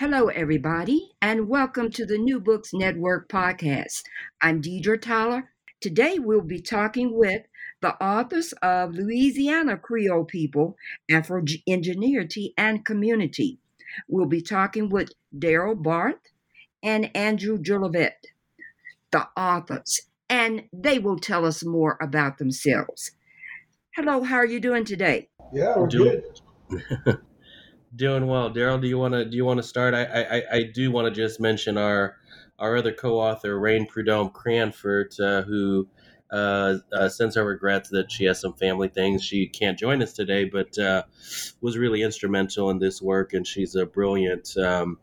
Hello, everybody, and welcome to the New Books Network podcast. I'm Deidre Tyler. Today, we'll be talking with the authors of Louisiana Creole People, Afro Indigeneity and Community. We'll be talking with Darryl Barthé and Andrew Jolivette, the authors, and they will tell us more about themselves. Hello, how are you doing today? Yeah, we're Doing- good. Doing well, Darryl. Do you want to do you want to start? I, I I do want to just mention our our other co-author, Rain Prud'homme-Cranford, uh, who uh, uh, sends her regrets that she has some family things. She can't join us today, but uh, was really instrumental in this work, and she's a brilliant um,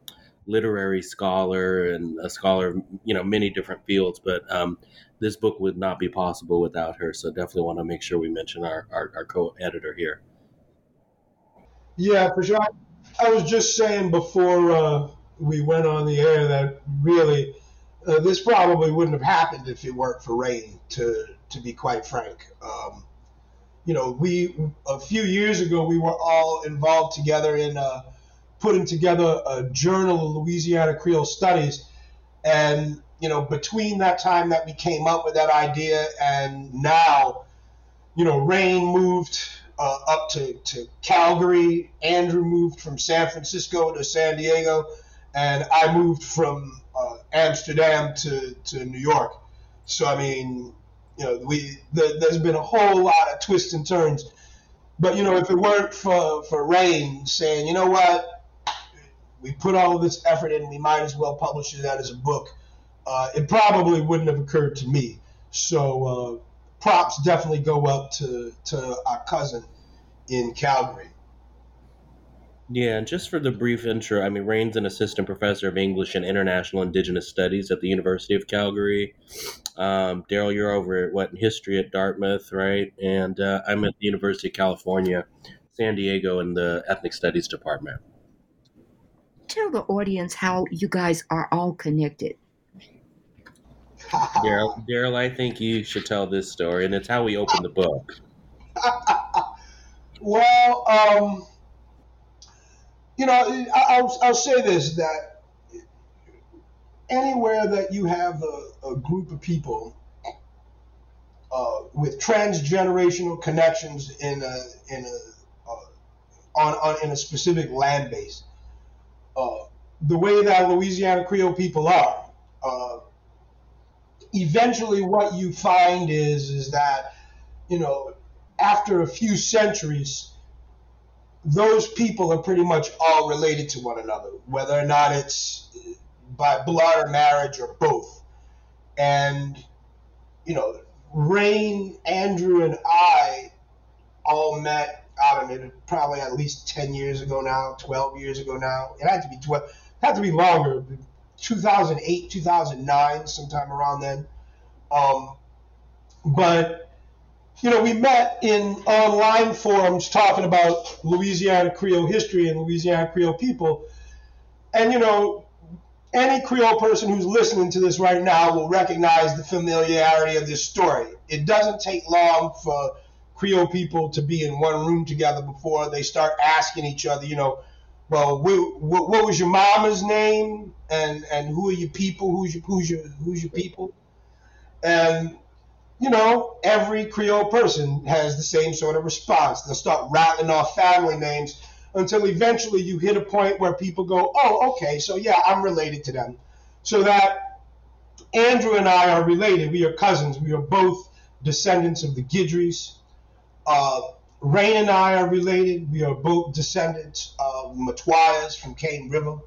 literary scholar and a scholar of you know many different fields. But um, this book would not be possible without her. So definitely want to make sure we mention our our, our co-editor here. Yeah, for sure. I was just saying before uh, we went on the air that really uh, this probably wouldn't have happened if it weren't for rain. To to be quite frank, um, you know, we a few years ago we were all involved together in uh, putting together a journal of Louisiana Creole Studies, and you know, between that time that we came up with that idea and now, you know, Rain moved uh, up to, to Calgary. Andrew moved from San Francisco to San Diego, and I moved from uh, Amsterdam to, to New York. So I mean, you know, we the, there's been a whole lot of twists and turns. But you know, if it weren't for for Rain saying, you know what, we put all of this effort in, we might as well publish it as a book. Uh, it probably wouldn't have occurred to me. So uh, props definitely go up to, to our cousin in Calgary. Yeah, and just for the brief intro, I mean, Rain's an assistant professor of English and International Indigenous Studies at the University of Calgary. Um, Darryl, you're over at what history at Dartmouth, right? And uh, I'm at the University of California, San Diego, in the Ethnic Studies department. Tell the audience how you guys are all connected. Darryl, I think you should tell this story, and it's how we open the book. well, um, you know, I- I'll, I'll say this that anywhere that you have a, a group of people uh, with transgenerational connections in a in a uh, on, on in a specific land base, uh, the way that Louisiana Creole people are, uh, eventually what you find is is that you know after a few centuries those people are pretty much all related to one another whether or not it's uh, by blood or marriage or both. And you know rain andrew and i all met i don't know probably at least 10 years ago now 12 years ago now. It had to be 12 it had to be longer 2008 2009 sometime around then um, but you know we met in online forums talking about louisiana creole history and louisiana creole people and you know any creole person who's listening to this right now will recognize the familiarity of this story it doesn't take long for creole people to be in one room together before they start asking each other you know well, wh- wh- what was your mama's name, and and who are your people? Who's your who's your who's your people? And you know, every Creole person has the same sort of response. They'll start rattling off family names, until eventually you hit a point where people go, oh, okay, so yeah, I'm related to them. So that Andrew and I are related. We are cousins. We are both descendants of the Guidrys. Uh, Rain and I are related. We are both descendants of Metoyers from Cane River.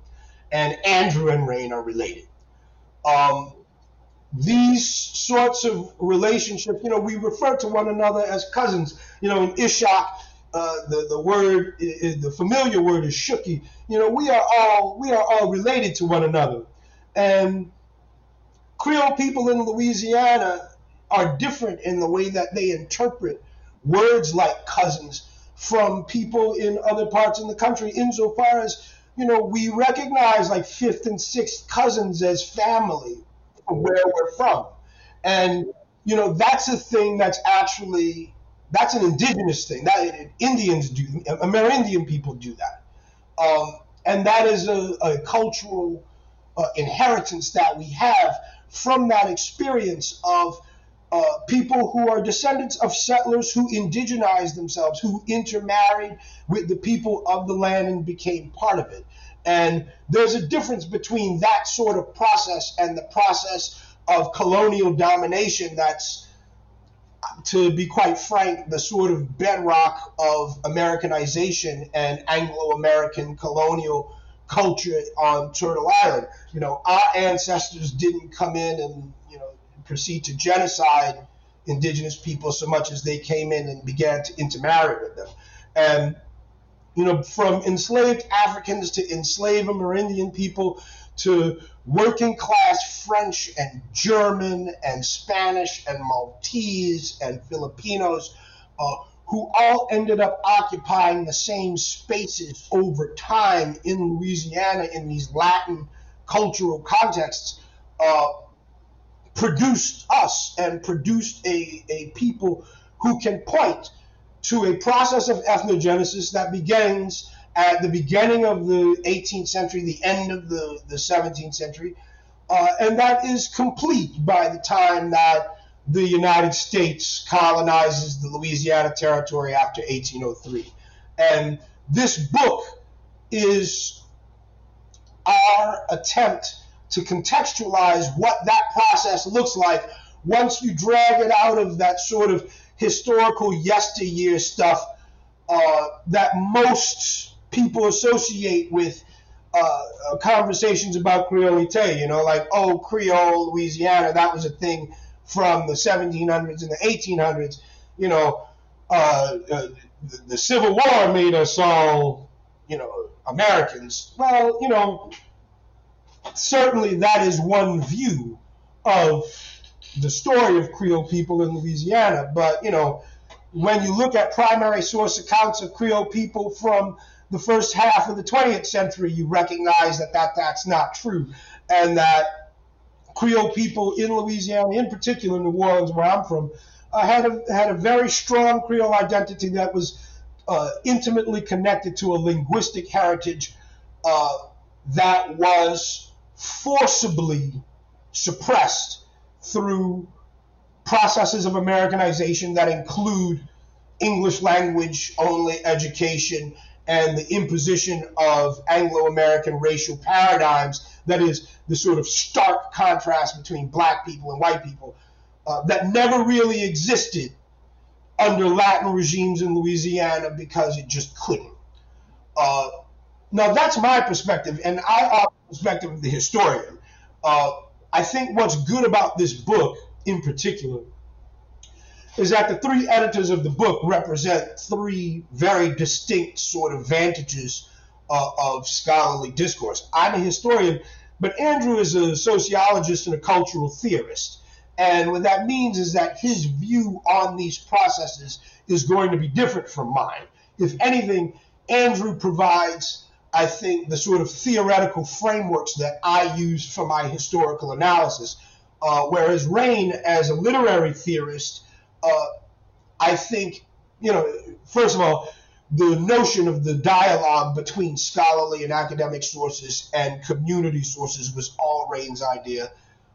And Andrew and Rain are related. Um, these sorts of relationships, you know, we refer to one another as cousins. You know, in Ishak, uh, the the word, the familiar word is shuki. You know, we are all we are all related to one another, and Creole people in Louisiana are different in the way that they interpret words like cousins from people in other parts in the country, insofar as you know we recognize like fifth and sixth cousins as family where we're from. And you know that's a thing that's actually that's an indigenous thing. That Indians do, Amerindian people do that, um, and that is a, a cultural uh, inheritance that we have from that experience of uh, people who are descendants of settlers who indigenized themselves, who intermarried with the people of the land and became part of it. And there's a difference between that sort of process and the process of colonial domination that's, to be quite frank, the sort of bedrock of Americanization and Anglo American colonial culture on Turtle Island. You know, our ancestors didn't come in and, you know, proceed to genocide indigenous people so much as they came in and began to intermarry with them. And you know, from enslaved Africans to enslaved Amerindian people to working class French and German and Spanish and Maltese and Filipinos, uh, who all ended up occupying the same spaces over time in Louisiana in these Latin cultural contexts, uh, produced us and produced a, a people who can point to a process of ethnogenesis that begins at the beginning of the 18th century, the end of the, the 17th century, uh, and that is complete by the time that the United States colonizes the Louisiana Territory after 1803. And this book is our attempt to contextualize what that process looks like once you drag it out of that sort of historical yesteryear stuff uh, that most people associate with uh, uh conversations about Creolite. You know, like, oh, Creole, Louisiana, that was a thing from the 1700s and the 1800s. You know, uh, uh, the, the Civil War made us all, you know, Americans. Well, you know, certainly that is one view of the story of Creole people in Louisiana. But, you know, when you look at primary source accounts of Creole people from the first half of the 20th century, you recognize that, that that's not true. And that Creole people in Louisiana, in particular New Orleans, where I'm from, uh, had, a, had a very strong Creole identity that was uh, intimately connected to a linguistic heritage uh, that was forcibly suppressed through processes of Americanization that include English language only education and the imposition of Anglo American racial paradigms, that is, the sort of stark contrast between black people and white people, uh, that never really existed under Latin regimes in Louisiana because it just couldn't. Uh, now, that's my perspective, and I offer the perspective of the historian. Uh, I think what's good about this book in particular is that the three editors of the book represent three very distinct sort of vantages uh, of scholarly discourse. I'm a historian, but Andrew is a sociologist and a cultural theorist. And what that means is that his view on these processes is going to be different from mine. If anything, Andrew provides I think, the sort of theoretical frameworks that I use for my historical analysis. Uh, whereas Rain, as a literary theorist, uh, I think, you know, first of all, the notion of the dialogue between scholarly and academic sources and community sources was all Rain's idea.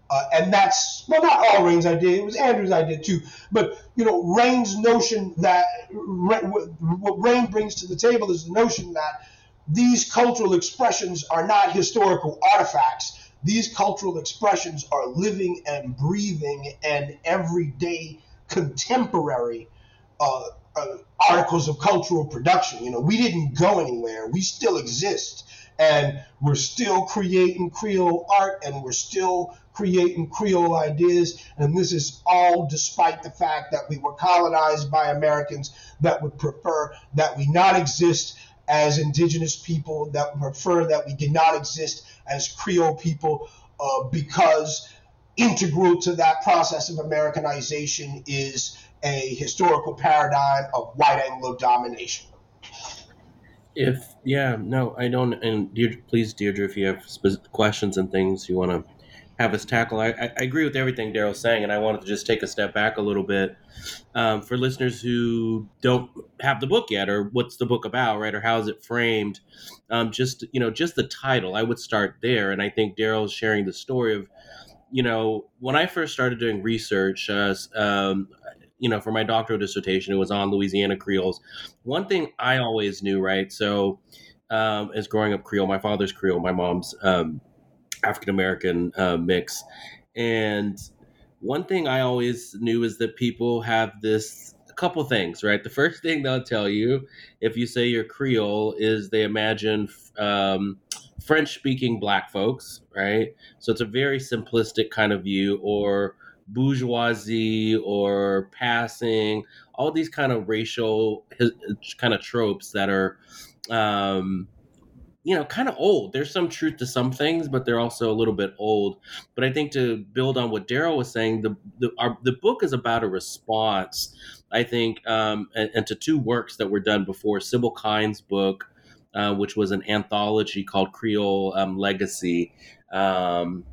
Uh, and that's well, not all Rain's idea. It was Andrew's idea too. But you know, Rain's notion that what Rain brings to the table is the notion that these cultural expressions are not historical artifacts. These cultural expressions are living and breathing and everyday contemporary uh, uh, articles of cultural production. You know, we didn't go anywhere. We still exist, and we're still creating Creole art, and we're still creating Creole ideas. And this is all despite the fact that we were colonized by Americans that would prefer that we not exist as indigenous people, that prefer that we did not exist as Creole people, uh, because integral to that process of Americanization is a historical paradigm of white Anglo domination. If yeah, no, I don't. And please, Deirdre, if you have questions and things you want to have us tackle, I, I, agree with everything Darryl's saying, and I wanted to just take a step back a little bit um, for listeners who don't have the book yet, or what's the book about, right, or how is it framed. Um, just you know, just the title, I would start there, and I think Darryl's sharing the story of you know, when I first started doing research, uh, um, you know, for my doctoral dissertation, it was on Louisiana Creoles. One thing I always knew, right? So, um, as growing up Creole, my father's Creole, my mom's um, African American uh, mix, and one thing I always knew is that people have this a couple things, right? The first thing they'll tell you if you say you're Creole is they imagine um, French speaking black folks, right? So it's a very simplistic kind of view, or bourgeoisie or passing, all these kind of racial kind of tropes that are, um, you know, kind of old. There's some truth to some things, but they're also a little bit old. But I think to build on what Darryl was saying, the the, our, the book is about a response. I think, um, and, and, to two works that were done before, Sybil Kein's book, uh, which was an anthology called Creole um, Legacy. Um,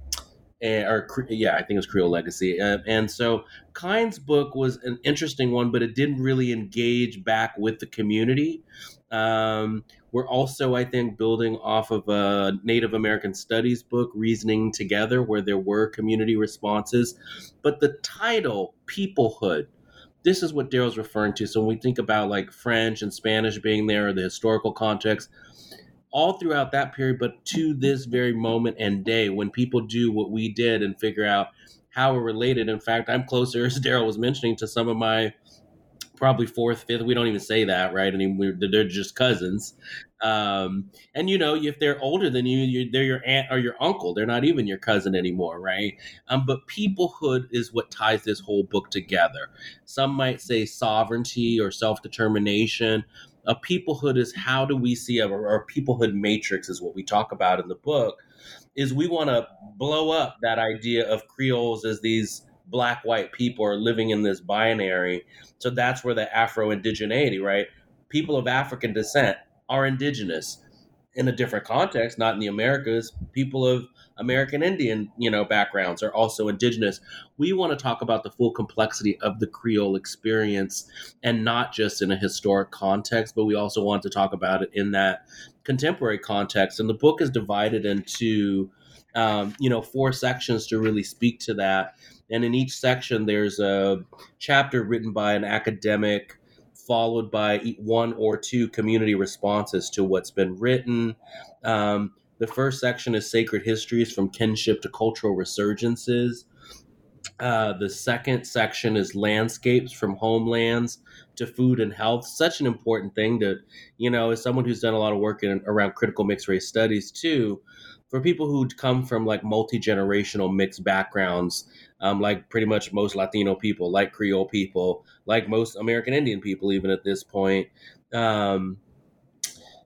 and, or yeah, I think it was Creole Legacy. Uh, and so Kein's book was an interesting one, but it didn't really engage back with the community. Um, we're also, I think, building off of a Native American Studies book, Reasoning Together, where there were community responses. But the title, Peoplehood, this is what Darryl's referring to. So when we think about like French and Spanish being there, the historical context, all throughout that period, but to this very moment and day when people do what we did and figure out how we're related. In fact, I'm closer, as Darryl was mentioning, to some of my probably fourth, fifth. We don't even say that, right? I mean, we're, they're just cousins. Um, and you know, if they're older than you, they're your aunt or your uncle. They're not even your cousin anymore, right? Um, but peoplehood is what ties this whole book together. Some might say sovereignty or self determination a peoplehood is how do we see or peoplehood matrix is what we talk about in the book is we want to blow up that idea of creoles as these black white people are living in this binary so that's where the afro indigeneity right people of african descent are indigenous in a different context, not in the Americas, people of American Indian, you know, backgrounds are also indigenous. We want to talk about the full complexity of the Creole experience and not just in a historic context, but we also want to talk about it in that contemporary context. And the book is divided into um, you know, four sections to really speak to that. And in each section, there's a chapter written by an academic followed by one or two community responses to what's been written. Um, the first section is Sacred Histories from Kinship to Cultural Resurgences. Uh, the second section is Landscapes from Homelands to Food and Health. Such an important thing to, you know, as someone who's done a lot of work in, around critical mixed race studies too, for people who come from like multi generational mixed backgrounds, um, like pretty much most Latino people, like Creole people, like most American Indian people, even at this point. Um,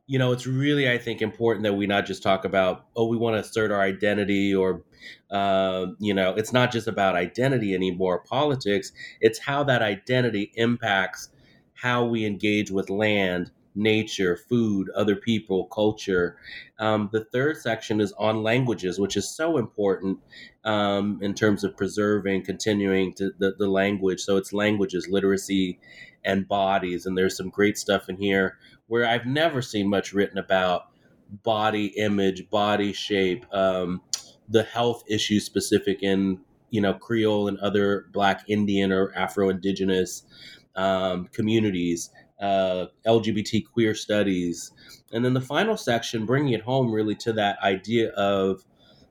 you know, it's really, I think, important that we not just talk about, oh, we want to assert our identity, or, uh, you know, it's not just about identity anymore, politics. It's how that identity impacts how we engage with land nature, food, other people, culture. Um, the third section is on languages, which is so important um, in terms of preserving, continuing to the, the language. So it's languages, literacy, and bodies. And there's some great stuff in here where I've never seen much written about body image, body shape. Um, the health issues specific in you know Creole and other Black Indian or Afro Indigenous um, communities, uh, LGBT queer studies, and then the final section, bringing it home really to that idea of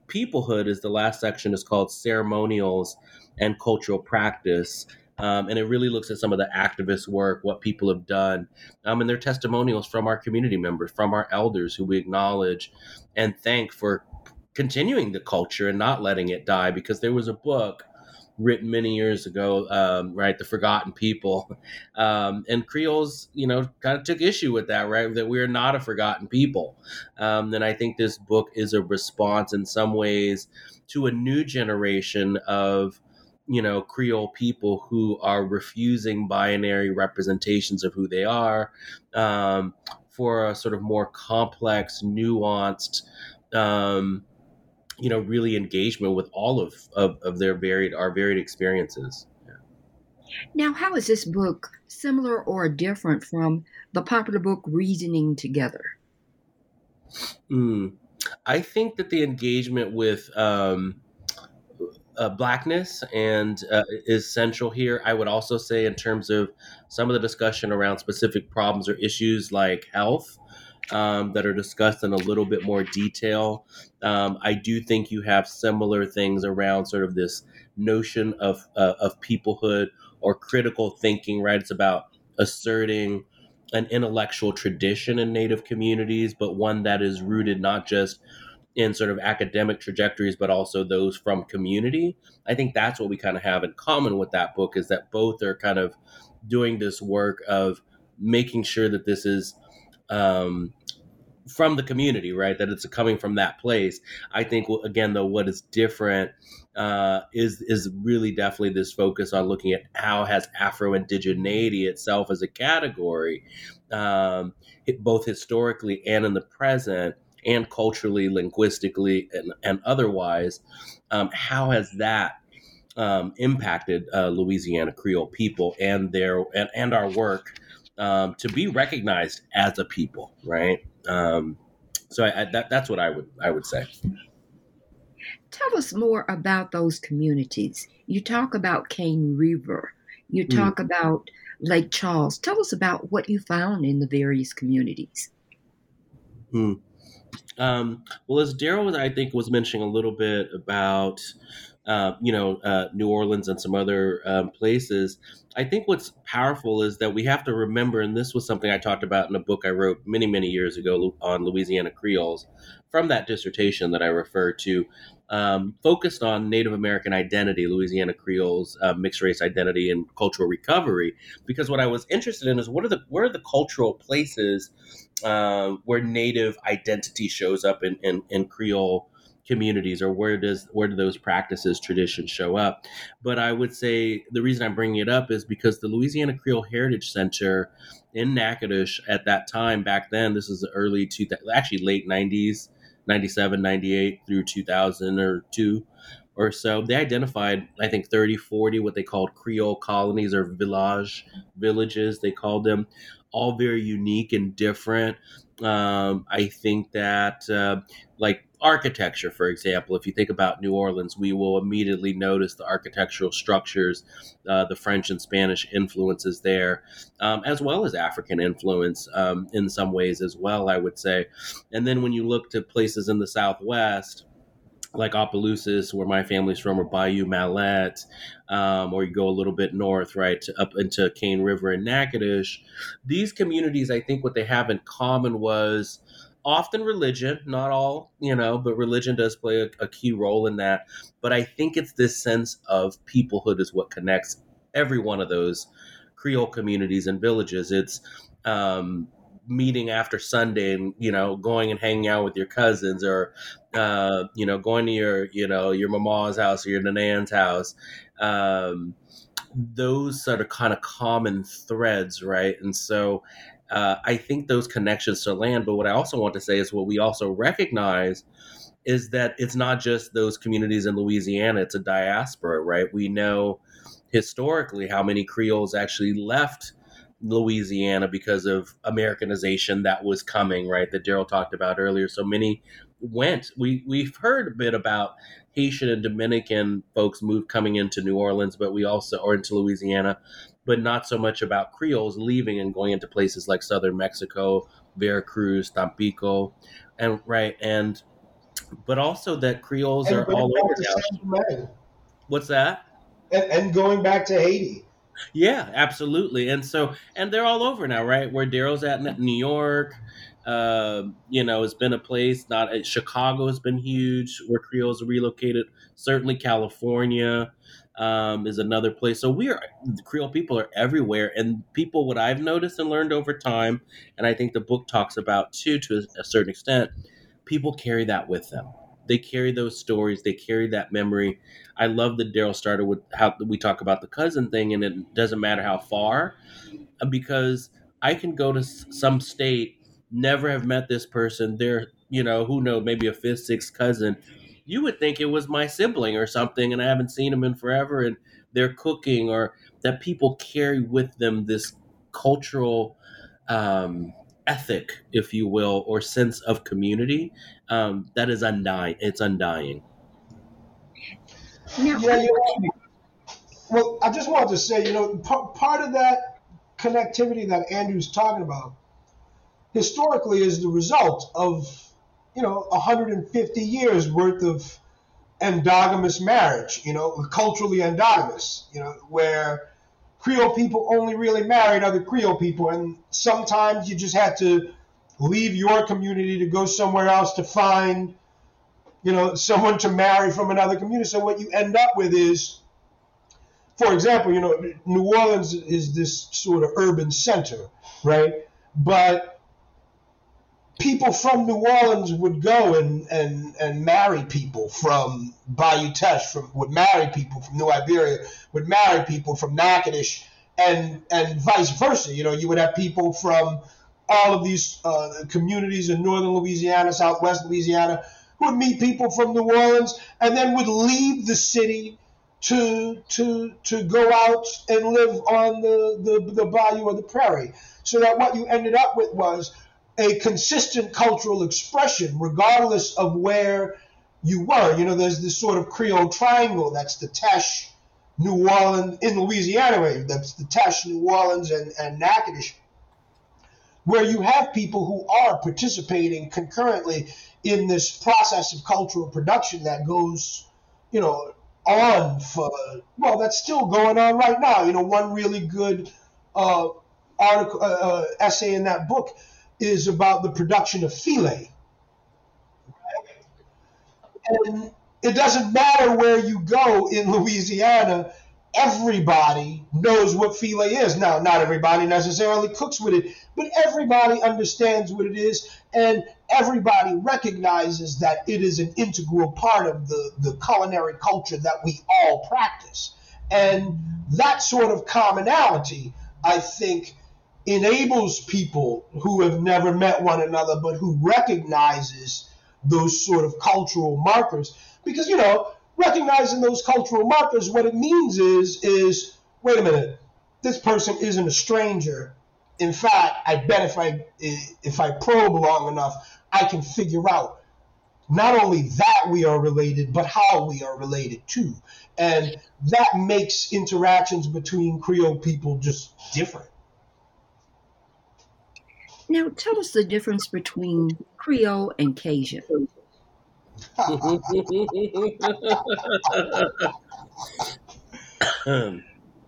peoplehood, is the last section is called ceremonials and cultural practice. Um, and it really looks at some of the activist work, what people have done, um, and their testimonials from our community members, from our elders who we acknowledge and thank for continuing the culture and not letting it die. Because there was a book written many years ago, um, right? The Forgotten People. Um, and Creoles, you know, kind of took issue with that, right? That we're not a forgotten people. Um, and I think this book is a response in some ways to a new generation of you know creole people who are refusing binary representations of who they are um, for a sort of more complex nuanced um, you know really engagement with all of, of, of their varied our varied experiences now how is this book similar or different from the popular book reasoning together mm. i think that the engagement with um, uh, blackness and uh, is central here. I would also say, in terms of some of the discussion around specific problems or issues like health um, that are discussed in a little bit more detail, um, I do think you have similar things around sort of this notion of uh, of peoplehood or critical thinking. Right? It's about asserting an intellectual tradition in Native communities, but one that is rooted not just in sort of academic trajectories, but also those from community. I think that's what we kind of have in common with that book is that both are kind of doing this work of making sure that this is um, from the community, right? That it's coming from that place. I think again, though, what is different uh, is is really definitely this focus on looking at how has Afro indigeneity itself as a category, um, both historically and in the present and culturally, linguistically, and, and otherwise. Um, how has that um, impacted uh, Louisiana Creole people and their and, and our work um, to be recognized as a people, right? Um, so I, I, that, that's what I would I would say. Tell us more about those communities. You talk about Cane River. You hmm. talk mm. about Lake Charles. Tell us about what you found in the various communities. Hmm. Um, well, as Darryl I think, was mentioning a little bit about, uh, you know, uh, New Orleans and some other um, places. I think what's powerful is that we have to remember, and this was something I talked about in a book I wrote many, many years ago on Louisiana Creoles, from that dissertation that I refer to, um, focused on Native American identity, Louisiana Creoles, uh, mixed race identity, and cultural recovery. Because what I was interested in is what are the what are the cultural places uh, where Native identity shows up in, in, in Creole communities or where does where do those practices traditions show up but i would say the reason i'm bringing it up is because the louisiana creole heritage center in natchitoches at that time back then this is the early two actually late 90s 97 98 through 2000 or 2 or so they identified i think 30 40 what they called creole colonies or village villages they called them all very unique and different. Um, I think that, uh, like architecture, for example, if you think about New Orleans, we will immediately notice the architectural structures, uh, the French and Spanish influences there, um, as well as African influence um, in some ways as well, I would say. And then when you look to places in the Southwest, like Opelousas, where my family's from, or Bayou Mallette, um, or you go a little bit north, right, up into Cane River and Natchitoches. These communities, I think, what they have in common was often religion, not all, you know, but religion does play a, a key role in that. But I think it's this sense of peoplehood is what connects every one of those Creole communities and villages. It's um, meeting after Sunday and you know going and hanging out with your cousins or uh, you know going to your you know your mama's house or your nan's house. Um, those sort of kind of common threads, right? And so uh, I think those connections to land. But what I also want to say is what we also recognize is that it's not just those communities in Louisiana; it's a diaspora, right? We know historically how many Creoles actually left Louisiana because of Americanization that was coming, right? That Darryl talked about earlier. So many went. We we've heard a bit about Haitian and Dominican folks move coming into New Orleans, but we also or into Louisiana, but not so much about Creoles leaving and going into places like southern Mexico, Veracruz, Tampico, and right and but also that Creoles And are all over now. What's that? And, and going back to Haiti. Yeah, absolutely. And so, and they're all over now, right? Where Darryl's at, in New York, uh, you know, it's been a place. Not uh, Chicago has been huge, where Creoles relocated. Certainly, California um, is another place. So we are the Creole people are everywhere, and people. What I've noticed and learned over time, and I think the book talks about too, to a, a certain extent, people carry that with them. They carry those stories. They carry that memory. I love that Darryl started with how we talk about the cousin thing, and it doesn't matter how far, because I can go to some state, never have met this person. They're, you know, who knows, maybe a fifth, sixth cousin. You would think it was my sibling or something, and I haven't seen them in forever, and they're cooking, or that people carry with them this cultural um, ethic, if you will, or sense of community um, that is undying. It's undying. Yeah, you well, I just wanted to say, you know, p- part of that connectivity that Andrew's talking about historically is the result of, you know, 150 years worth of endogamous marriage, you know, culturally endogamous, you know, where Creole people only really married other Creole people, and sometimes you just had to leave your community to go somewhere else to find you know, someone to marry from another community. So what you end up with is, for example, you know, New Orleans is this sort of urban center, right? But people from New Orleans would go and, and, and marry people from Bayou Teche, from would marry people from New Iberia, would marry people from Natchitoches, and and vice versa. You know, you would have people from all of these uh, communities in northern Louisiana, southwest Louisiana, who would meet people from New Orleans, and then would leave the city to to to go out and live on the, the, the bayou or the prairie. So that what you ended up with was a consistent cultural expression, regardless of where you were. You know, there's this sort of Creole triangle that's the Teche, New Orleans, in Louisiana, right? that's the Teche, New Orleans, and, and Natchitoches, where you have people who are participating concurrently in this process of cultural production that goes, you know, on for well, that's still going on right now. You know, one really good uh, article, uh, uh, essay in that book is about the production of filé. And it doesn't matter where you go in Louisiana, everybody knows what filé is. Now, not everybody necessarily cooks with it, but everybody understands what it is, and everybody recognizes that it is an integral part of the, the culinary culture that we all practice. And that sort of commonality, I think, enables people who have never met one another but who recognizes those sort of cultural markers. Because you know recognizing those cultural markers what it means is is wait a minute this person isn't a stranger. In fact i bet if i if i probe long enough i can figure out not only that we are related but how we are related too. And that makes interactions between creole people just different now tell us the difference between Creole and Cajun.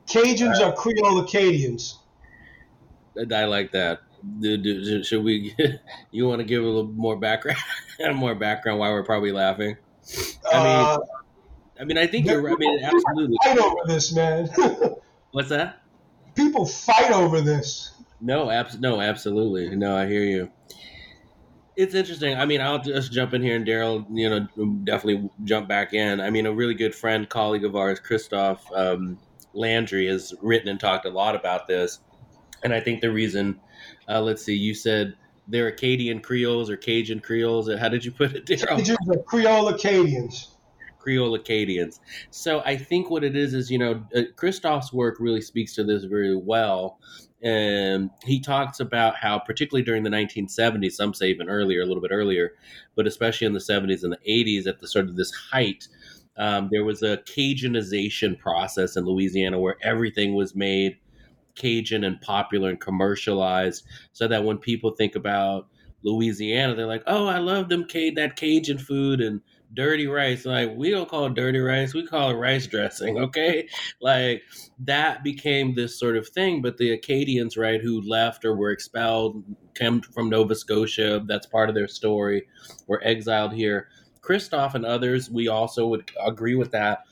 cajuns are creole acadians I like that. Do- do- Should we? You want to give a little more background? more background why we're probably laughing. I mean, uh, I mean, I think you're. right. I mean, absolutely. fight over this man What's that? people fight over this No, abs- no, absolutely. No, I hear you. It's interesting. I mean, I'll just jump in here, and Darryl, you know, definitely jump back in. I mean, a really good friend, colleague of ours, Christophe um, Landry, has written and talked a lot about this. And I think the reason, uh, let's see, you said they're Acadian Creoles or Cajun Creoles. How did you put it, Darryl? creole acadians Creole Acadians. So I think what it is is, you know, uh, Christophe's work really speaks to this very well. And he talks about how, particularly during the 1970s, some say even earlier, a little bit earlier, but especially in the 70s and the 80s, at the sort of this height, um, there was a Cajunization process in Louisiana where everything was made Cajun and popular and commercialized, so that when people think about Louisiana, they're like, "Oh, I love them that Cajun food and dirty rice. Like we don't call it dirty rice, we call it rice dressing. Okay, like that became this sort of thing. But the Acadians, right, who left or were expelled, came from Nova Scotia. That's part of their story. Were exiled here. Christophe and others, we also would agree with that.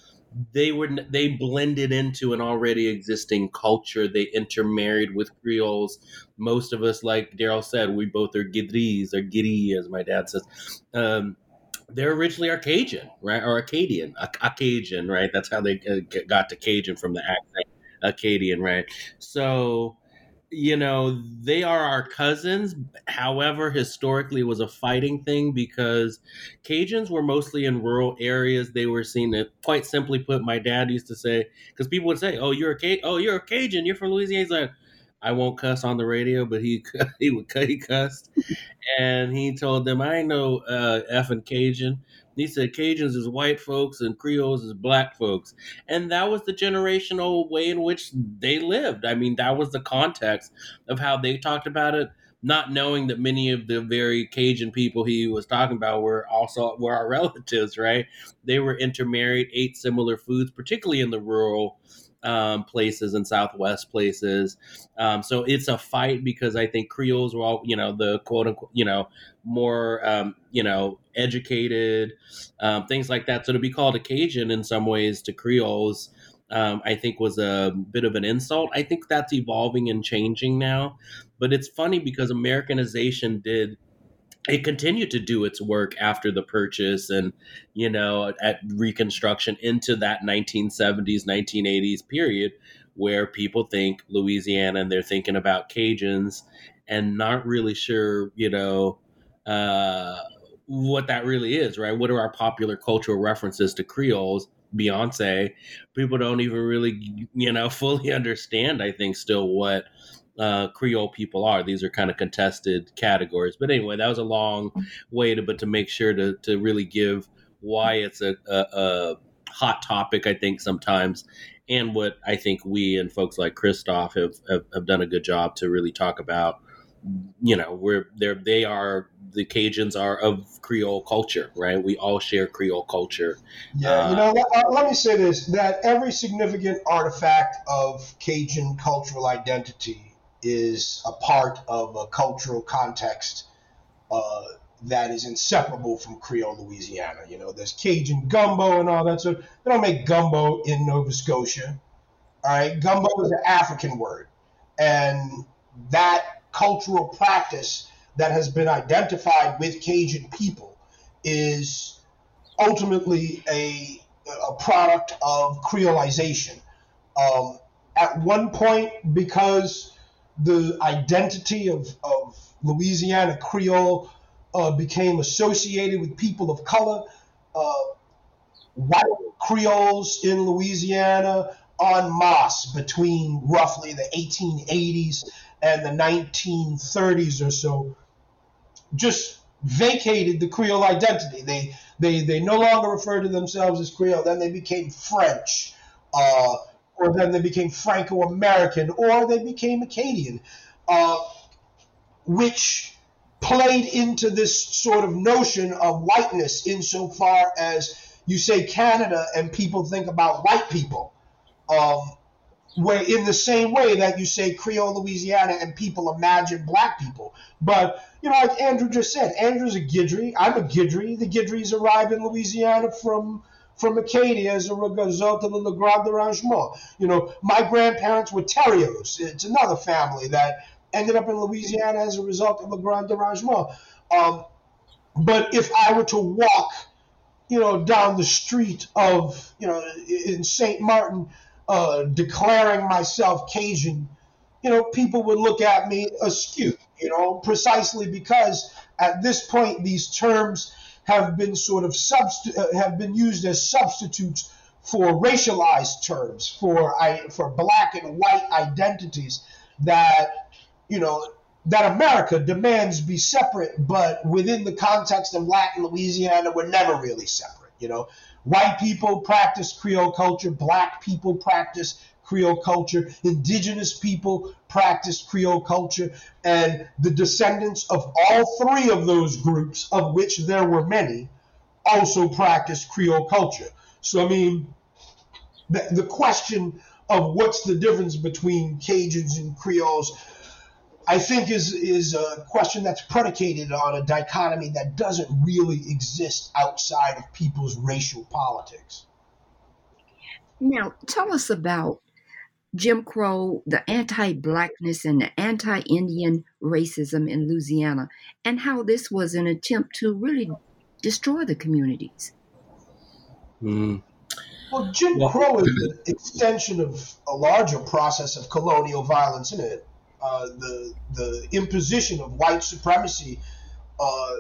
They were they blended into an already existing culture. They intermarried with Creoles. Most of us, like Darryl said, we both are Guidrys or Giri, as my dad says. Um, they're originally Arcadian, right? Or Acadian, Acadian, right? That's how they uh, got to Cajun from the accent, Acadian, right? So, you know, they are our cousins. However, historically, was a fighting thing because Cajuns were mostly in rural areas. They were seen to, quite simply put, my dad used to say, because people would say, "Oh, you're a Cajun. Oh, you're a Cajun. You're from Louisiana." He's like, I won't cuss on the radio, but he he would cut he cussed, and he told them I no uh, effing Cajun. He said Cajuns is white folks and Creoles is black folks, and that was the generational way in which they lived. I mean, that was the context of how they talked about it, not knowing that many of the very Cajun people he was talking about were also were our relatives. Right? They were intermarried, ate similar foods, particularly in the rural um, places and Southwest places. Um, so it's a fight because I think Creoles were all, you know, the quote unquote, you know, more, um, you know, educated, um, things like that. So to be called a Cajun in some ways to Creoles, um, I think was a bit of an insult. I think that's evolving and changing now. But it's funny because Americanization did it continued to do its work after the purchase and you know at reconstruction into that 1970s 1980s period where people think louisiana and they're thinking about cajuns and not really sure you know uh, what that really is right? What are our popular cultural references to creoles beyonce? People don't even really you know fully understand i think still what uh, Creole people are. These are kind of contested categories. But anyway, that was a long way to, but to make sure to, to really give why it's a, a, a hot topic, I think, sometimes, and what I think we and folks like Christophe have, have, have done a good job to really talk about. You know, where they're they are the Cajuns are of Creole culture, right? We all share Creole culture. Yeah, uh, you know, let, let, me say this: that every significant artifact of Cajun cultural identity is a part of a cultural context uh, that is inseparable from Creole Louisiana. You know, there's Cajun gumbo and all that. So they don't make gumbo in Nova Scotia. All right, gumbo is an African word, and that cultural practice that has been identified with Cajun people is ultimately a, a product of creolization. Um, at one point, because the identity of, of Louisiana Creole uh, became associated with people of color. Uh, white Creoles in Louisiana en masse between roughly the 1880s and the 1930s or so just vacated the Creole identity. They they they no longer refer to themselves as Creole. Then they became French. Uh, or then they became Franco American, or they became Acadian, uh, which played into this sort of notion of whiteness insofar as you say Canada and people think about white people. Um, where in the same way that you say Creole Louisiana and people imagine black people. But, you know, like Andrew just said, Andrew's a Guidry. I'm a Guidry. The Guidrys arrived in Louisiana from from Acadia as a result of the Le Grand Dérangement. You know, my grandparents were Thériault. It's another family that ended up in Louisiana as a result of Le Grand Dérangement. Um, but if I were to walk, you know, down the street of, you know, in St. Martin, uh, declaring myself Cajun, you know, people would look at me askew, you know, precisely because at this point these terms have been sort of subst- uh, have been used as substitutes for racialized terms for I, for black and white identities. that, you know, that America demands be separate, but within the context of Latin Louisiana, we're never really separate. You know, white people practice Creole culture, black people practice Creole culture, indigenous people practiced Creole culture, and the descendants of all three of those groups, of which there were many, also practiced Creole culture. So, I mean, the, the question of what's the difference between Cajuns and Creoles, I think is is a question that's predicated on a dichotomy that doesn't really exist outside of people's racial politics. Now, tell us about Jim Crow, the anti blackness, and the anti Indian racism in Louisiana, and how this was an attempt to really destroy the communities. Mm. Well, Jim Crow is an extension of a larger process of colonial violence, isn't it? Uh, the the imposition of white supremacy uh,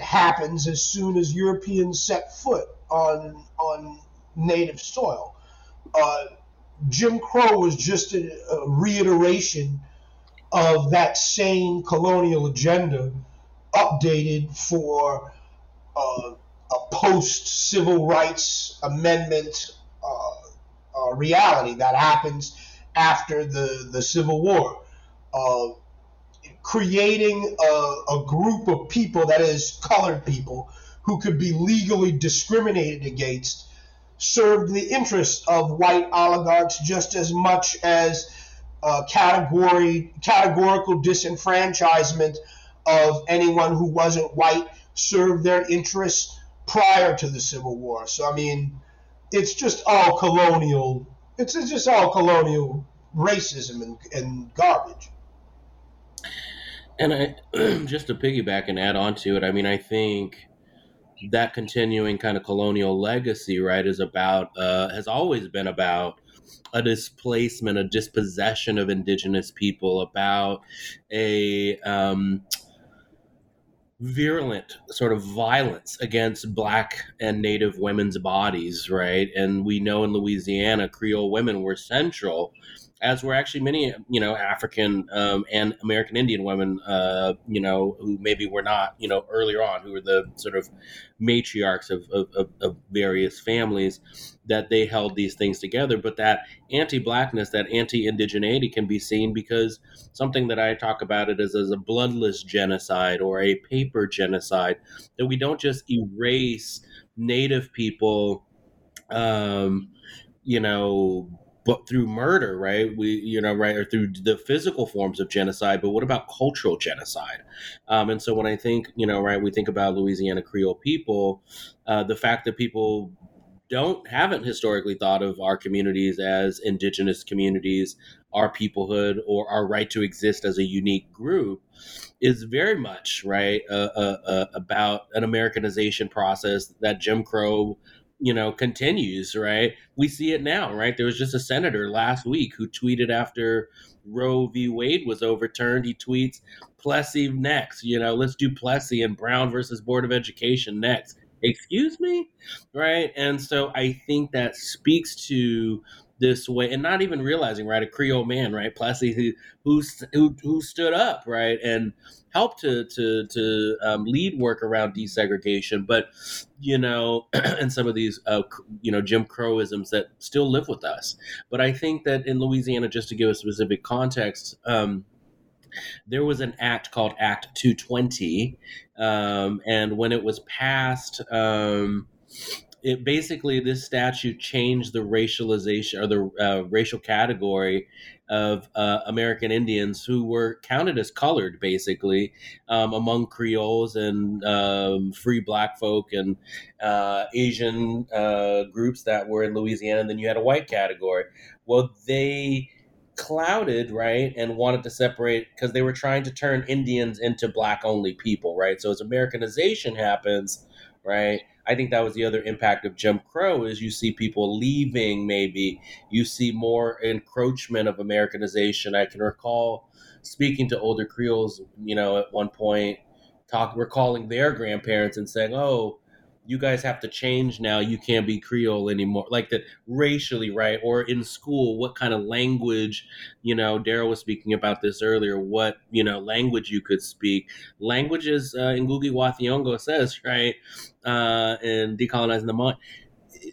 happens as soon as Europeans set foot on on native soil. Uh, Jim Crow was just a, a reiteration of that same colonial agenda, updated for uh, a post civil rights amendment uh, uh, reality that happens after the, the Civil War. Uh, creating a, a group of people, that is, colored people, who could be legally discriminated against served the interests of white oligarchs just as much as uh, category categorical disenfranchisement of anyone who wasn't white served their interests prior to the Civil War. So I mean, it's just all colonial. It's, just all colonial racism and, and garbage. And I, just to piggyback and add on to it, I mean, I think that continuing kind of colonial legacy, right, is about uh, has always been about a displacement, a dispossession of indigenous people, about a um, virulent sort of violence against black and native women's bodies, right? And we know in Louisiana, Creole women were central as were actually many, you know, African um, and American Indian women, uh, you know, who maybe were not, you know, earlier on, who were the sort of matriarchs of, of, of various families, that they held these things together. But that anti-blackness, that anti-indigeneity, can be seen because something that I talk about it as, as a bloodless genocide or a paper genocide, that we don't just erase Native people. Um, you know but through murder, right? We, you know, right, or through the physical forms of genocide. But what about cultural genocide? Um, and so when I think, you know, right, we think about Louisiana Creole people, uh, the fact that people don't haven't historically thought of our communities as indigenous communities, our peoplehood, or our right to exist as a unique group is very much right uh, uh, about an Americanization process that Jim Crow you know, continues, right? We see it now, right? There was just a senator last week who tweeted after Roe v. Wade was overturned. He tweets, Plessy next, you know, let's do Plessy and Brown versus Board of Education next. Excuse me? Right. And so I think that speaks to this way and not even realizing, right, a Creole man, right, Plessy, who, who, who stood up, right, and helped to to to um, lead work around desegregation, but you know, and some of these uh, you know Jim Crowisms that still live with us. But I think that in Louisiana, just to give a specific context. Um, there was an act called Act 220, um, and when it was passed, um, it basically this statute changed the racialization or the uh, racial category of uh, American Indians who were counted as colored, basically, um, among Creoles and um, free black folk and uh, Asian uh, groups that were in Louisiana. And then you had a white category. Well, they clouded, right, and wanted to separate because they were trying to turn Indians into black only people, right? So as Americanization happens, right? I think that was the other impact of Jim Crow is you see people leaving maybe you see more encroachment of Americanization. I can recall speaking to older Creoles, you know, at one point talk recalling their grandparents and saying, "Oh, you guys have to change now. You can't be Creole anymore. Like that racially, right? Or in school, what kind of language, you know, Darryl was speaking about this earlier, what, you know, language you could speak. Languages, uh, Ngugi wa Thiong'o says, right, uh, in Decolonizing the Mind,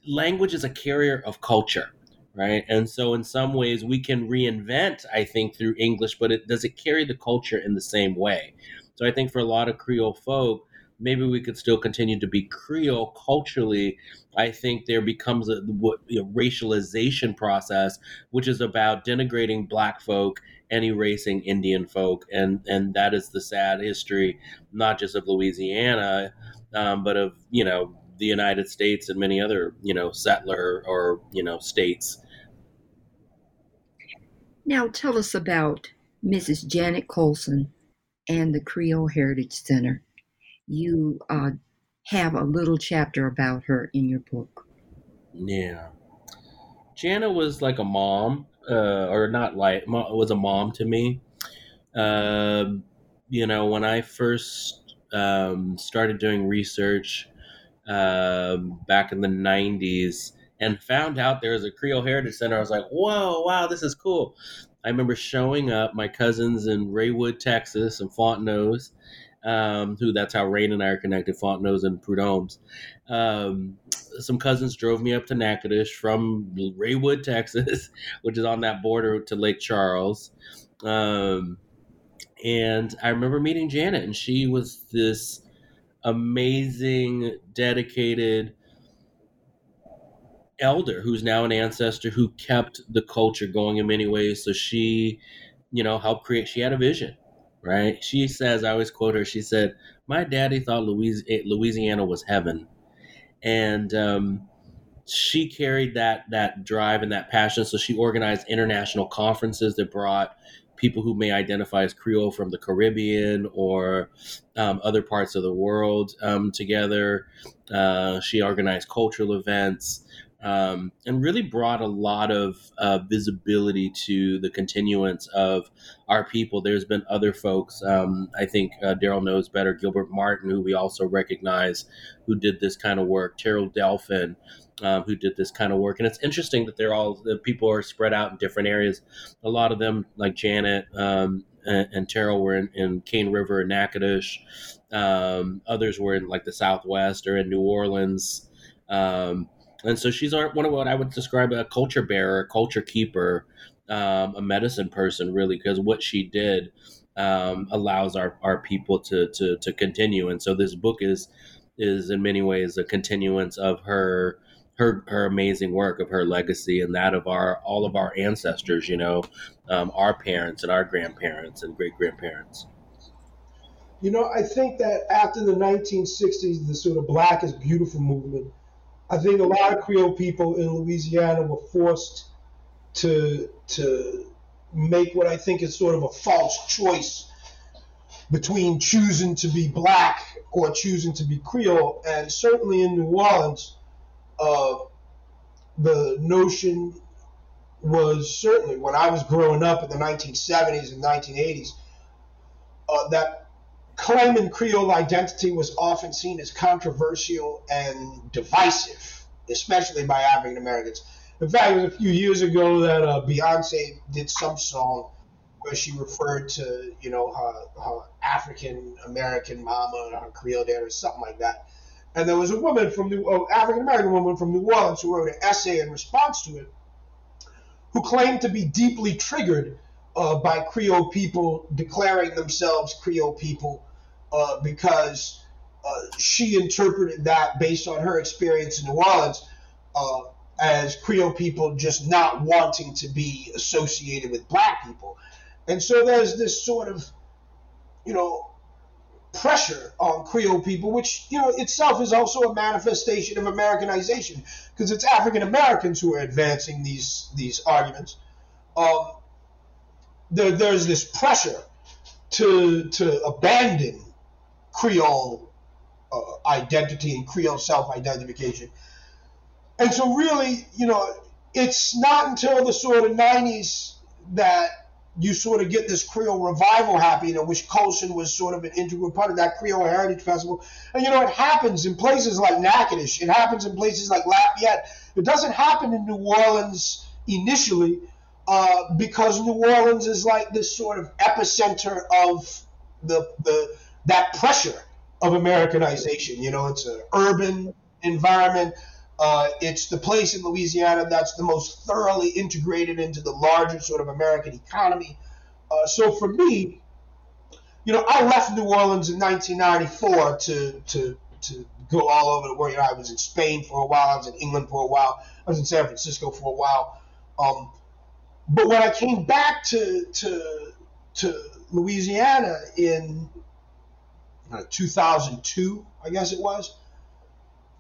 language is a carrier of culture right and so in some ways we can reinvent i think through english but it does it carry the culture in the same way so i think for a lot of creole folk maybe we could still continue to be Creole culturally. I think there becomes a know, racialization process, which is about denigrating Black folk and erasing Indian folk, and and that is the sad history, not just of Louisiana, um, but of you know the United States and many other you know settler or you know states. Now tell us about Mrs. Janet Colson and the Creole Heritage Center you uh, have a little chapter about her in your book. Yeah. Jana was like a mom, uh, or not like, was a mom to me. Uh, you know, when I first um, started doing research uh, back in the 90s and found out there was a Creole Heritage Center, I was like, whoa, wow, this is cool. I remember showing up, my cousins in Raywood, Texas, and Fontenots, um, who that's how Rain and I are connected, Fontenots and Prud'homme's. Um, some cousins drove me up to Natchitoches from Raywood, Texas, which is on that border to Lake Charles. Um, and I remember meeting Janet, and she was this amazing, dedicated elder who's now an ancestor who kept the culture going in many ways. So she, you know, helped create, she had a vision right? She says, I always quote her, she said, My daddy thought Louisiana was heaven. And um, she carried that that drive and that passion. So she organized international conferences that brought people who may identify as Creole from the Caribbean or um, other parts of the world um, together. Uh, she organized cultural events um, and really brought a lot of uh, visibility to the continuance of our people. There's been other folks, um, I think uh, Darryl knows better, Gilbert Martin, who we also recognize, who did this kind of work, Terrell Delphin. Um, who did this kind of work, and it's interesting that they're all the people are spread out in different areas. A lot of them, like Janet um, and, and Terrell, were in, in Cane River and Natchitoches. Um, others were in like the Southwest or in New Orleans. Um, and so she's one of what I would describe a culture bearer, a culture keeper, um, a medicine person, really, because what she did um, allows our, our people to, to to continue. And so this book is is in many ways a continuance of her her her amazing work, of her legacy, and that of our all of our ancestors. You know, um, our parents and our grandparents and great grandparents. You know, I think that after the 1960s, the sort of Black is Beautiful movement I think a lot of Creole people in Louisiana were forced to to make what I think is sort of a false choice between choosing to be black or choosing to be Creole. And certainly in New Orleans, uh, the notion was certainly when I was growing up in the 1970s and 1980s uh, that claiming Creole identity was often seen as controversial and divisive, especially by African Americans. In fact, it was a few years ago that uh, Beyonce did some song where she referred to, you know, her, her African American mama and her Creole dad or something like that. And there was a woman from New, oh, African American woman from New Orleans who wrote an essay in response to it, who claimed to be deeply triggered uh, by Creole people declaring themselves Creole people uh, because uh, she interpreted that based on her experience in New Orleans uh, as Creole people just not wanting to be associated with black people. And so there's this sort of, you know, pressure on Creole people, which, you know, itself is also a manifestation of Americanization because it's African Americans who are advancing these, these arguments. Um, there, there's this pressure to, to abandon Creole uh, identity and Creole self identification. And so, really, you know, it's not until the sort of 90s that you sort of get this Creole revival happening, in which Colson was sort of an integral part of that Creole Heritage Festival. And you know, it happens in places like Natchitoches, it happens in places like Lafayette. It doesn't happen in New Orleans initially uh, because New Orleans is like this sort of epicenter of the, the that pressure of Americanization. You know, it's an urban environment. Uh, it's the place in Louisiana that's the most thoroughly integrated into the larger sort of American economy. Uh, so for me, you know, I left New Orleans in 1994 to to to go all over the world. You know, I was in Spain for a while. I was in England for a while. I was in San Francisco for a while. Um, but when I came back to to to Louisiana in uh, 2002, I guess it was,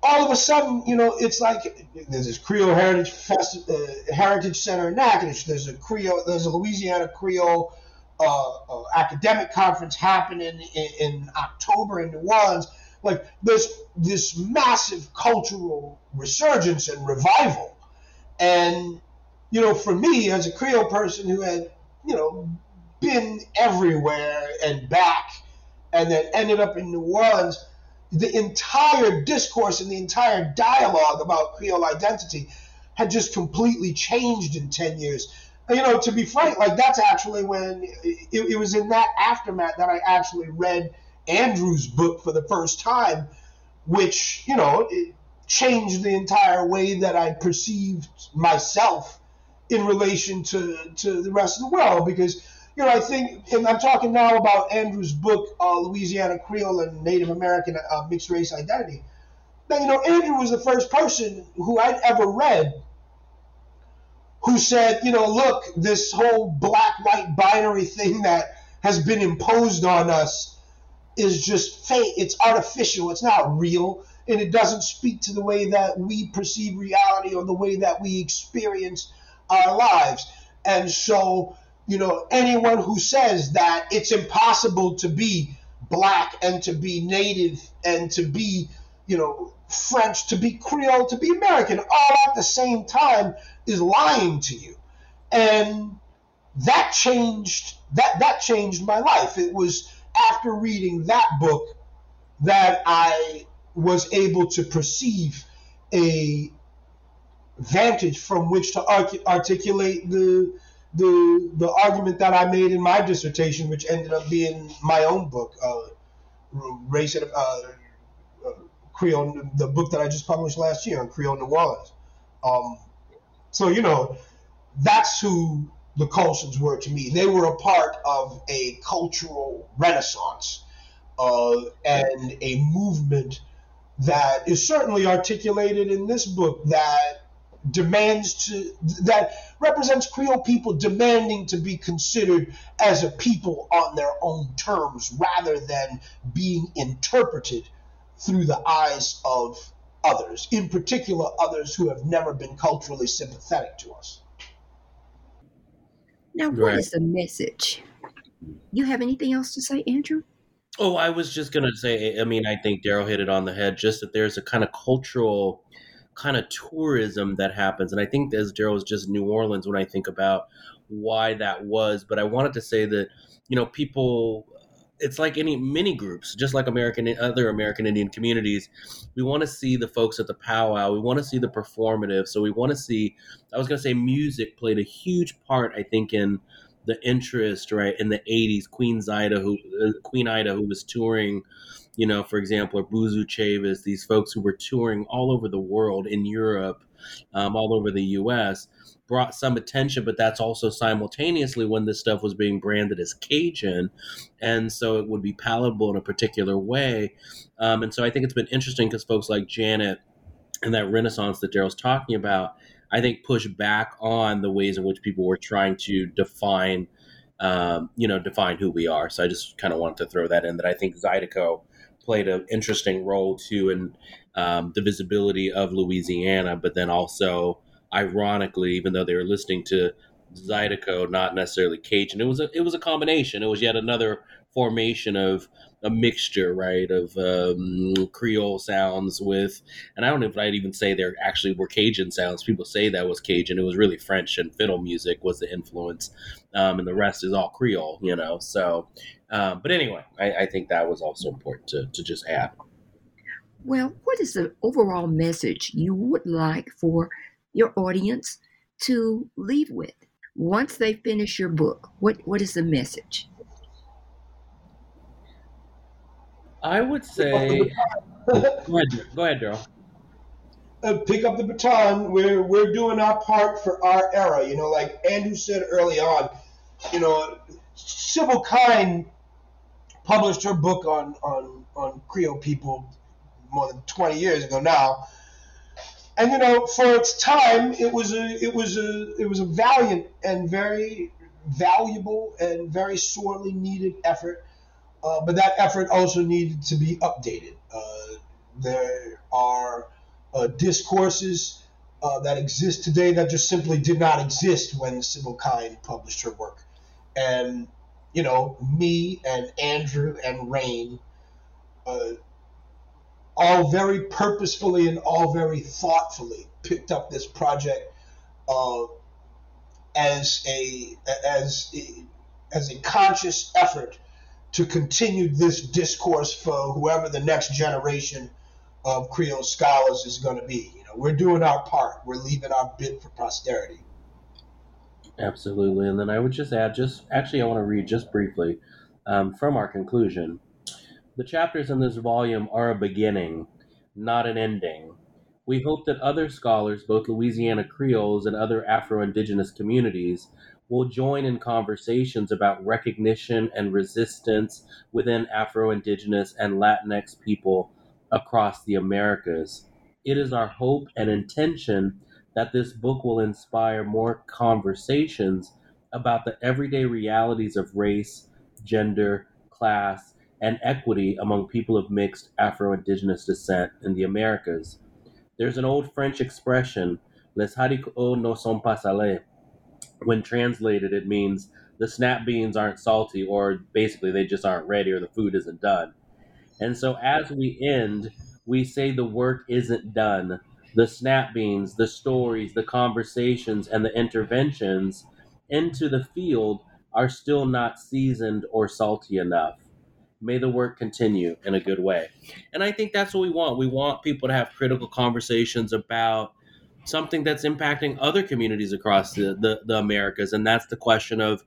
all of a sudden, you know, it's like there's this Creole Heritage Fest, uh, Heritage Center in Natchitoches. There's a Creole, there's a Louisiana Creole uh, uh, academic conference happening in, in, October in New Orleans. Like there's this massive cultural resurgence and revival, and you know, for me as a Creole person who had, you know, been everywhere and back, and then ended up in New Orleans the entire discourse and the entire dialogue about Creole identity had just completely changed in 10 years. You know, to be frank, like that's actually when it, it, was in that aftermath that I actually read Andrew's book for the first time, which, you know, changed the entire way that I perceived myself in relation to, to the rest of the world because you know, I think, and I'm talking now about Andrew's book, uh, Louisiana Creole and Native American uh, Mixed Race Identity. Now, you know, Andrew was the first person who I'd ever read who said, you know, look, this whole black white binary thing that has been imposed on us is just fake. It's artificial. It's not real. And it doesn't speak to the way that we perceive reality or the way that we experience our lives. And so, you know, anyone who says that it's impossible to be black and to be native and to be, you know, French, to be Creole, to be American, all at the same time is lying to you. And that changed that that changed my life. It was after reading that book that I was able to perceive a vantage from which to articulate the the the argument that I made in my dissertation, which ended up being my own book, uh, race uh, uh, Creole, the book that I just published last year on Creole New Orleans. Um, so you know, that's who the Colsons were to me. They were a part of a cultural renaissance uh, and a movement that is certainly articulated in this book that demands to that represents Creole people demanding to be considered as a people on their own terms rather than being interpreted through the eyes of others, in particular others who have never been culturally sympathetic to us. Now, what right. is the message? You have anything else to say, Andrew? Oh, I was just going to say, I mean, I think Darryl hit it on the head, just that there's a kind of cultural kind of tourism that happens. And I think as Darryl was just New Orleans when I think about why that was. But I wanted to say that, you know, people it's like any mini groups, just like American other American Indian communities. We want to see the folks at the powwow. We want to see the performative. So we want to see. I was going to say music played a huge part. I think in the interest right in the '80s. Queen Ida, who uh, Queen Ida, who was touring you know, for example, or Boozoo Chavis, these folks who were touring all over the world in Europe, um, all over the U.S., brought some attention, but that's also simultaneously when this stuff was being branded as Cajun, and so it would be palatable in a particular way. Um, and so I think it's been interesting because folks like Janet and that Renaissance that Darryl's talking about, I think push back on the ways in which people were trying to define. Um, you know, define who we are. So I just kind of wanted to throw that in that I think Zydeco played an interesting role too in um, the visibility of Louisiana, but then also, ironically, even though they were listening to Zydeco, not necessarily Cajun, it was a it was a combination. It was yet another formation of a mixture, right, of um, Creole sounds with, and I don't know if I'd even say there actually were Cajun sounds. People say that was Cajun. It was really French and fiddle music was the influence, um, and the rest is all Creole, you know. So, um, but anyway, I, I think that was also important to, to just add. Well, what is the overall message you would like for your audience to leave with? Once they finish your book, what, what is the message? I would say. go ahead, go ahead, Darryl. Uh, pick up the baton. We're we're doing our part for our era. You know, like Andrew said early on. You know, Sybil Kein published her book on on on Creole people more than 20 years ago now. And you know, for its time, it was a it was a it was a valiant and very valuable and very sorely needed effort uh, but that effort also needed to be updated. Uh, there are uh, discourses uh, that exist today that just simply did not exist when Sybil Kein published her work. And, you know, me and Andrew and Rain, uh, all very purposefully and all very thoughtfully picked up this project as a as a, as a conscious effort to continue this discourse for whoever the next generation of Creole scholars is going to be. You know, we're doing our part. We're leaving our bit for posterity. Absolutely. And then I would just add, just actually, I want to read just briefly um, from our conclusion. The chapters in this volume are a beginning, not an ending. We hope that other scholars, both Louisiana Creoles and other Afro Indigenous communities, will join in conversations about recognition and resistance within Afro Indigenous and Latinx people across the Americas. It is our hope and intention that this book will inspire more conversations about the everyday realities of race, gender, class, and equity among people of mixed Afro Indigenous descent in the Americas. There's an old French expression, les haricots ne sont pas salés, when translated, it means the snap beans aren't salty, or basically they just aren't ready, or the food isn't done. And so as we end, we say the work isn't done. The snap beans, the stories, the conversations, and the interventions into the field are still not seasoned or salty enough. May the work continue in a good way. And I think that's what we want. We want people to have critical conversations about something that's impacting other communities across the, the, the Americas, and that's the question of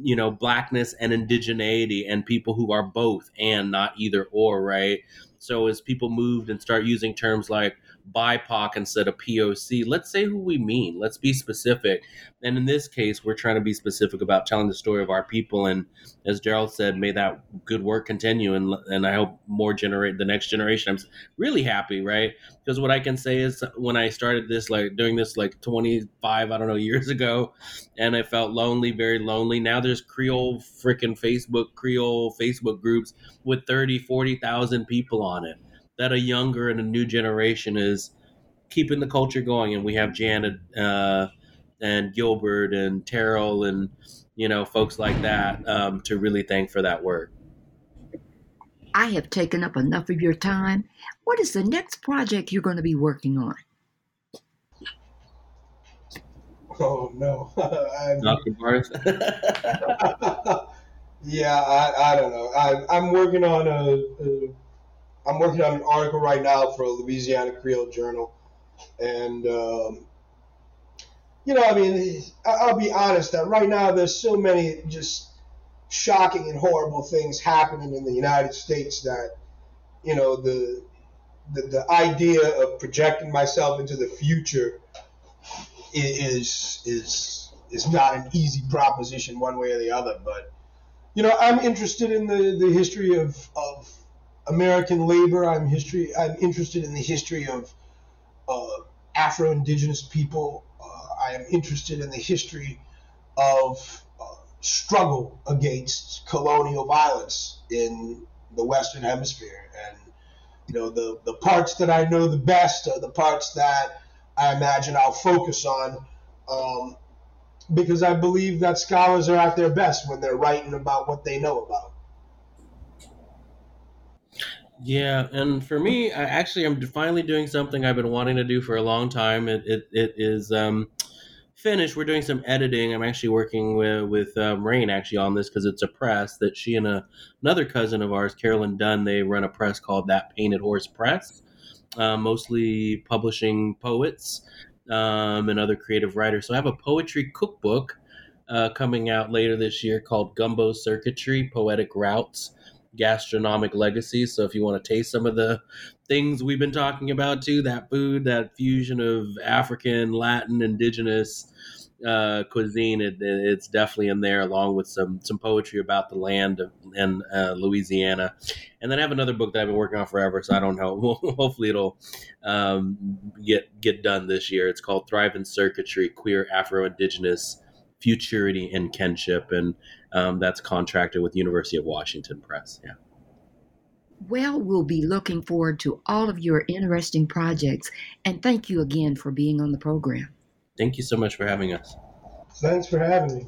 you know blackness and indigeneity and people who are both and not either or right? So as people moved and start using terms like BIPOC instead of POC. Let's say who we mean. Let's be specific. And in this case, we're trying to be specific about telling the story of our people. And as Gerald said, may that good work continue. And, and I hope more generate the next generation. I'm really happy, right? Because what I can say is when I started this, like doing this like 25, I don't know, years ago, and I felt lonely, very lonely. Now there's Creole freaking Facebook, Creole Facebook groups with 30, 40,000 people on it that a younger and a new generation is keeping the culture going. And we have Janet uh, and Gilbert and Terrell and you know folks like that um, to really thank for that work. I have taken up enough of your time. What is the next project you're going to be working on? Oh no, Dr. Barthé. yeah, I, I don't know. I, I'm working on a, a I'm working on an article right now for a Louisiana Creole Journal, and um, you know, I mean, I'll be honest that right now there's so many just shocking and horrible things happening in the United States that you know the the, the idea of projecting myself into the future is is is not an easy proposition one way or the other. But you know, I'm interested in the the history of of American labor. I'm history. I'm interested in the history of uh, Afro-Indigenous people. Uh, I am interested in the history of uh, struggle against colonial violence in the Western Hemisphere, and you know the the parts that I know the best are the parts that I imagine I'll focus on. Um, because I believe that scholars are at their best when they're writing about what they know about. Yeah, and for me, I actually, I'm finally doing something I've been wanting to do for a long time. It it, it is um, finished. We're doing some editing. I'm actually working with with um, Rain actually on this because it's a press that she and a, another cousin of ours, Carolyn Dunn, they run a press called That Painted Horse Press, uh, mostly publishing poets um, and other creative writers. So I have a poetry cookbook uh, coming out later this year called Gumbo Circuitry: Poetic Routes gastronomic legacy. So if you want to taste some of the things we've been talking about too, that food, that fusion of African, Latin, indigenous uh, cuisine, it, it's definitely in there, along with some some poetry about the land of, in uh, Louisiana. And then I have another book that I've been working on forever, so I don't know. Hopefully, it'll um, get get done this year. It's called Thriving Circuitry: Queer Afro Indigenous Futurity and Kinship, and um, that's contracted with University of Washington Press. Yeah. Well, we'll be looking forward to all of your interesting projects, and thank you again for being on the program. Thank you so much for having us. Thanks for having me.